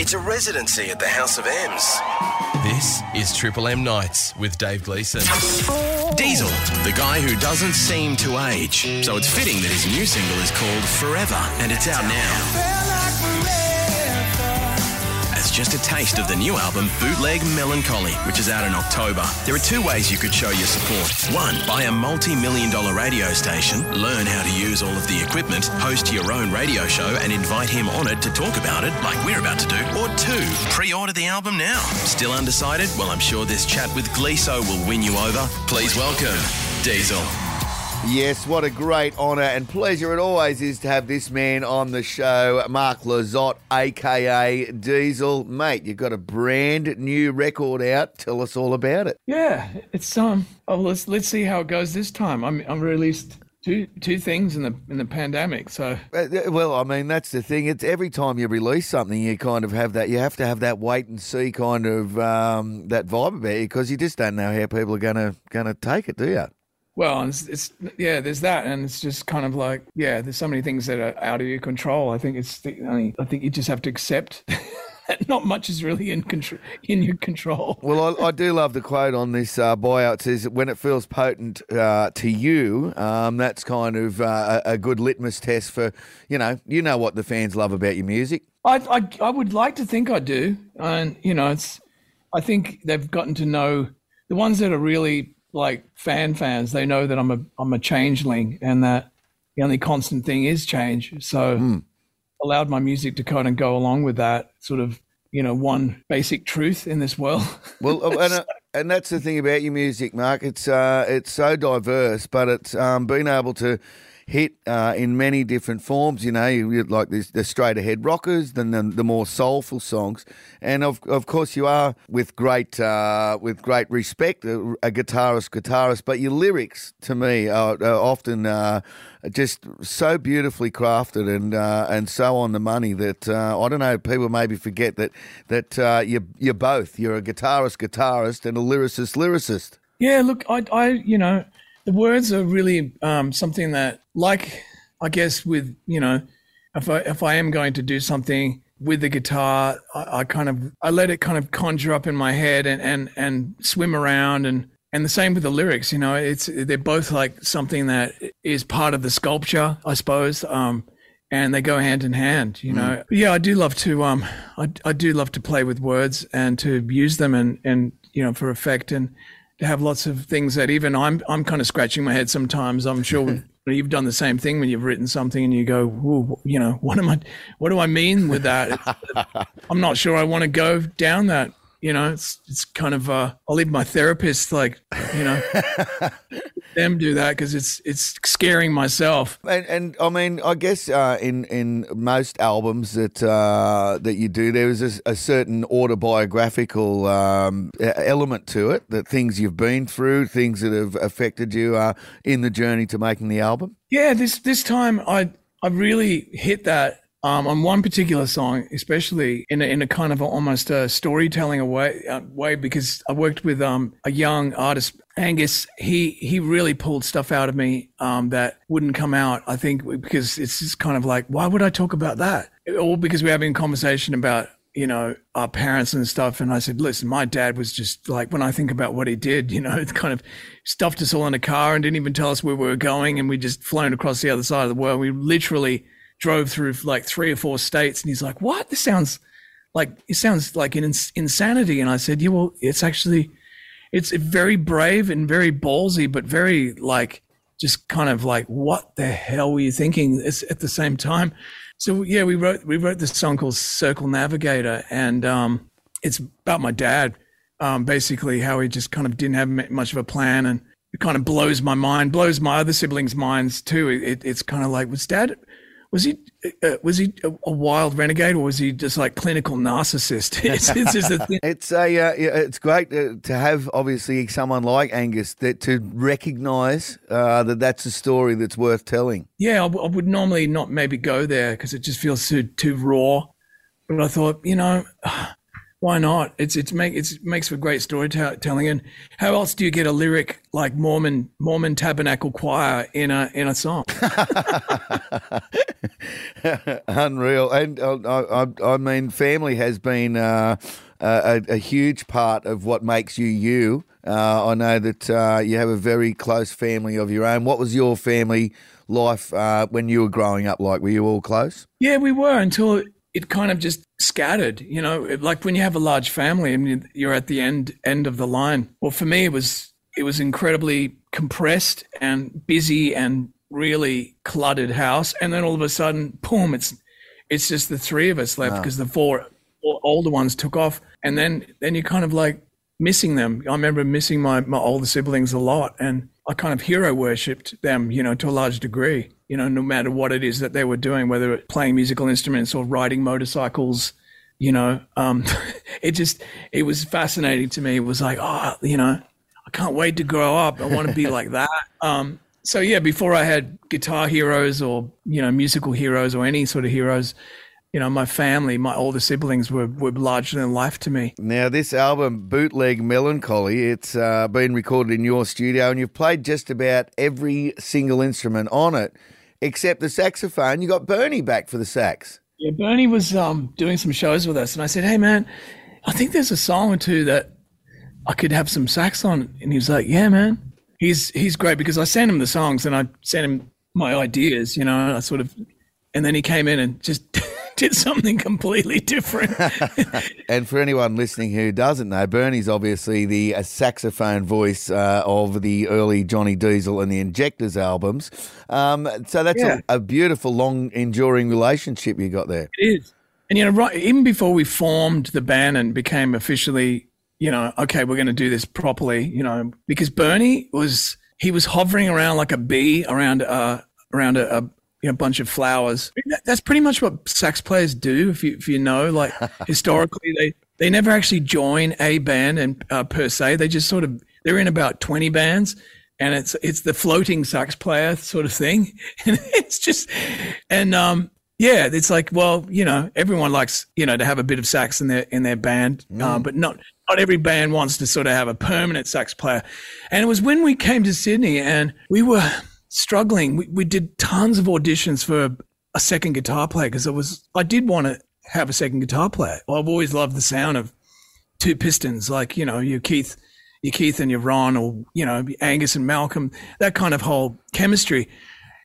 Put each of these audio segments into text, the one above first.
It's a residency at the House of M's. This is Triple M Nights with Dave Gleeson. Diesel, the guy who doesn't seem to age. So it's fitting that his new single is called Forever and it's out now. Just a taste of the new album Bootleg Melancholy, which is out in October. There are two ways you could show your support. One, buy a multi million dollar radio station, learn how to use all of the equipment, host your own radio show, and invite him on it to talk about it, like we're about to do. Or two, pre order the album now. Still undecided? Well, I'm sure this chat with Gleeso will win you over. Please welcome Diesel. Yes, what a great honour and pleasure it always is to have this man on the show, Mark Lizotte, aka Diesel. Mate, you've got a brand new record out. Tell us all about it. Yeah, it's um. Oh, let's let's see how it goes this time. I'm I'm released two two things in the in the pandemic. So Uh, Well, I mean, that's the thing. It's every time you release something, you kind of have that. You have to have that wait and see kind of um, that vibe about you because you just don't know how people are gonna gonna take it, do you? Well, it's, it's yeah. There's that, and it's just kind of like yeah. There's so many things that are out of your control. I think it's the, I, mean, I think you just have to accept. that Not much is really in control in your control. Well, I, I do love the quote on this uh, buyout. It says, "When it feels potent uh, to you, um, that's kind of uh, a a good litmus test for you know you know what the fans love about your music." I, I I would like to think I do, and you know, it's. I think they've gotten to know the ones that are really like fan fans. They know that I'm a I'm a changeling, and that the only constant thing is change. So, allowed my music to kind of go along with that sort of you know one basic truth in this world. Well, uh, and, uh, and that's the thing about your music, Mark. It's uh, it's so diverse, but it's um, been able to hit uh, in many different forms. You know, you, you like this, the straight ahead rockers, then the, the more soulful songs, and of of course you are with great uh, with great respect a, a guitarist guitarist, but your lyrics to me are, are often. Uh, just so beautifully crafted and uh, and so on the money that uh, I don't know. People maybe forget that that uh, you're you're both. You're a guitarist, guitarist, and a lyricist, lyricist. Yeah, look, I, I, you know, the words are really um, something that, like, I guess with, you know, if I if I am going to do something with the guitar, I, I kind of I let it kind of conjure up in my head and and and swim around and and the same with the lyrics. You know, it's they're both like something that is part of the sculpture, I suppose. Um, and they go hand in hand, you know. But yeah, I do love to um, I I do love to play with words and to use them and and you know for effect and have lots of things that even I'm I'm kind of scratching my head sometimes. I'm sure you've done the same thing when you've written something and you go, you know, what am I what do I mean with that? I'm not sure I want to go down that. You know, it's it's kind of uh I'll leave my therapist like, you know, them do that because it's it's scaring myself. And, and I mean, I guess uh, in in most albums that uh, that you do, there is a, a certain autobiographical um, element to it. That things you've been through, things that have affected you uh, in the journey to making the album. Yeah, this this time I I really hit that um, on one particular song, especially in a, in a kind of a, almost a storytelling way uh, way because I worked with um, a young artist Angus. He he really pulled stuff out of me um, that wouldn't come out. I think because it's just kind of like why would I talk about that? All because we're having a conversation about you know, our parents and stuff. And I said, listen, my dad was just like, when I think about what he did, you know, it kind of stuffed us all in a car and didn't even tell us where we were going. And we just flown across the other side of the world. We literally drove through like three or four states. And he's like, what? This sounds like, it sounds like an ins- insanity. And I said, yeah, well, it's actually, it's very brave and very ballsy, but very like, just kind of like, what the hell were you thinking it's at the same time? So yeah, we wrote we wrote this song called Circle Navigator, and um, it's about my dad, um, basically how he just kind of didn't have much of a plan, and it kind of blows my mind, blows my other siblings' minds too. It, it's kind of like was dad, was he uh, was he a, a wild renegade or was he just like clinical narcissist? it's, it's just a thing. It's a uh, it's great uh, to have obviously someone like Angus that to recognise uh, that that's a story that's worth telling. yeah, I, w- I would normally not maybe go there because it just feels too too raw. But I thought, you know, why not? It's it's make it's makes for great storytelling. And how else do you get a lyric like Mormon Mormon Tabernacle Choir in a in a song? Unreal. And uh, I, I, mean, family has been uh, a, a, huge part of what makes you you. Uh, I know that uh, you have a very close family of your own. What was your family life uh, when you were growing up like? Were you all close? Yeah, we were until it kind of just scattered, you know, like when you have a large family and you're at the end end of the line. Well, for me, it was it was incredibly compressed and busy and really cluttered house, and then all of a sudden, boom! It's it's just the three of us left ah. because wow. the four, four older ones took off, and then then you're kind of like missing them. I remember missing my my older siblings a lot, and I kind of hero worshipped them, you know, to a large degree you know, no matter what it is that they were doing, whether it playing musical instruments or riding motorcycles, you know, um, it just, it was fascinating to me. It was like, oh, you know, I can't wait to grow up. I want to be like that. Um, so yeah, before I had guitar heroes or, you know, musical heroes or any sort of heroes, you know, my family, my older siblings were, were larger than life to me. Now, this album, Bootleg Melancholy, it's uh, been recorded in your studio and you've played just about every single instrument on it except the saxophone. You got Bernie back for the sax. Yeah, Bernie was um, doing some shows with us, and I said, "Hey, man, I think there's a song or two that I could have some sax on." And he was like, "Yeah, man." He's he's great because I sent him the songs and I sent him my ideas, you know. I sort of, and then he came in and just did something completely different. and for anyone listening who doesn't know, Bernie's obviously the uh, saxophone voice uh, of the early Johnny Diesel and the Injectors albums. Um, so that's yeah. a, a, beautiful, long, enduring relationship you got there. It is. And, you know, right, even before we formed the band and became officially, you know, okay, we're going to do this properly, you know, because Bernie was, he was hovering around like a bee around, uh, around a, a you know, bunch of flowers. That's pretty much what sax players do. If you if you know, like historically, they they never actually join a band and uh, per se. They just sort of they're in about twenty bands, and it's it's the floating sax player sort of thing. And it's just and um yeah, it's like well, you know, everyone likes you know to have a bit of sax in their in their band, uh, mm. uh, but not not every band wants to sort of have a permanent sax player. And it was when we came to Sydney and we were struggling. We, we did tons of auditions for a second guitar player because it was I did want to have a second guitar player. I've always loved the sound of two pistons, like you know your Keith, your Keith and your Ron, or you know Angus and Malcolm, that kind of whole chemistry.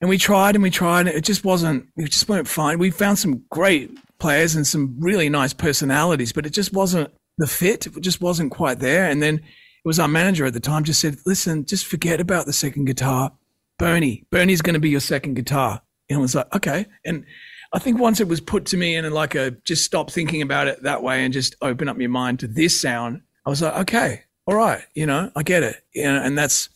And we tried and we tried, and it just wasn't. It just weren't fine. We found some great players and some really nice personalities, but it just wasn't the fit. It just wasn't quite there. And then it was our manager at the time just said, "Listen, just forget about the second guitar Bernie, Bernie's going to be your second guitar. And I was like, okay. And I think once it was put to me and like a just stop thinking about it that way and just open up your mind to this sound, I was like, okay, all right, you know, I get it. You know, and that's,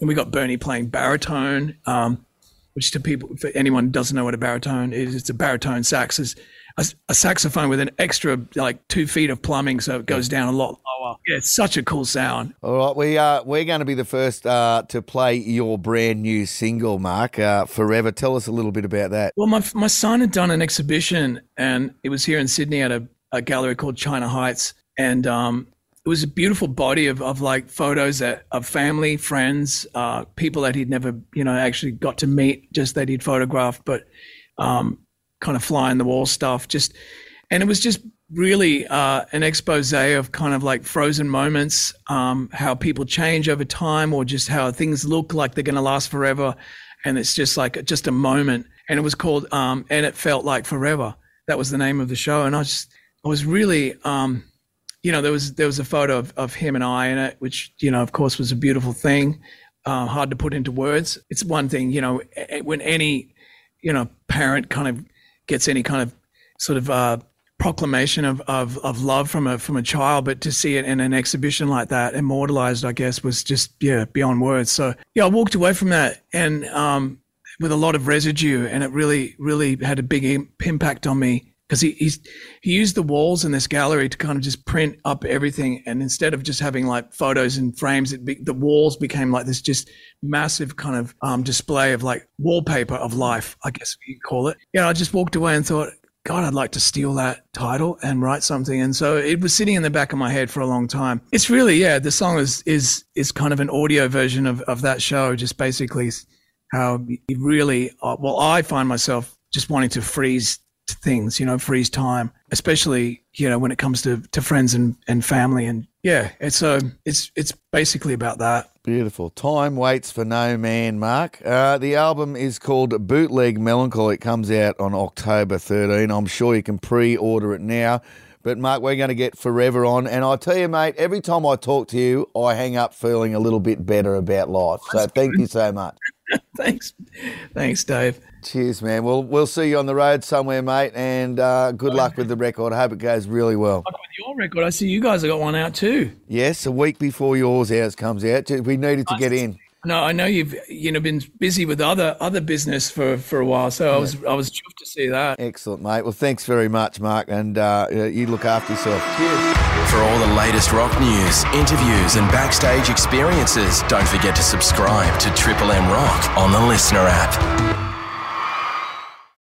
and we got Bernie playing baritone, um, which to people, for anyone who doesn't know what a baritone is, it's a baritone sax. Is a, a, saxophone with an extra like two feet of plumbing, so it goes down a lot lower. Yeah, it's such a cool sound. All right, we are uh, we're going to be the first uh, to play your brand new single, Mark. Uh, Forever. Tell us a little bit about that. Well, my my son had done an exhibition, and it was here in Sydney at a, a gallery called China Heights, and um, it was a beautiful body of, of like photos that, of family, friends, uh, people that he'd never, you know, actually got to meet, just that he'd photographed, but um, kind of fly in the wall stuff. Just and it was just really uh, an expose of kind of like frozen moments, um, how people change over time, or just how things look like they're going to last forever, and it's just like just a moment. And it was called um, and it felt like forever. That was the name of the show, and I just I was really. Um, you know, there was there was a photo of, of him and I in it, which you know, of course, was a beautiful thing. Uh, hard to put into words. It's one thing, you know, when any, you know, parent kind of gets any kind of sort of uh, proclamation of, of, of love from a from a child, but to see it in an exhibition like that, immortalized, I guess, was just yeah beyond words. So yeah, I walked away from that and um, with a lot of residue, and it really really had a big impact on me because he he's, he used the walls in this gallery to kind of just print up everything, and instead of just having like photos and frames, it be, the walls became like this just massive kind of um, display of like wallpaper of life, I guess you call it. Yeah, I just walked away and thought, God, I'd like to steal that title and write something. And so it was sitting in the back of my head for a long time. It's really, yeah, the song is is is kind of an audio version of, of that show, just basically how you really, uh, well, I find myself just wanting to freeze things, you know, freeze time, especially, you know, when it comes to, to friends and, and family. And yeah, it's, uh, it's, it's basically about that. Beautiful. Time waits for no man, Mark. Uh, the album is called Bootleg Melancholy. It comes out on October 13. I'm sure you can pre order it now. But, Mark, we're going to get forever on. And I tell you, mate, every time I talk to you, I hang up feeling a little bit better about life. So, thank you so much. Thanks. Thanks, Dave. Cheers, man. Well, we'll see you on the road somewhere, mate. And uh, good luck with the record. I hope it goes really well. With your record, I see you guys have got one out too. Yes, a week before yours ours comes out. We needed to get in. No, I know you've you know been busy with other other business for, for a while, so I was I was chuffed to see that. Excellent, mate. Well, thanks very much, Mark, and uh, you look after yourself. Cheers. For all the latest rock news, interviews, and backstage experiences, don't forget to subscribe to Triple M Rock on the LiSTNR app.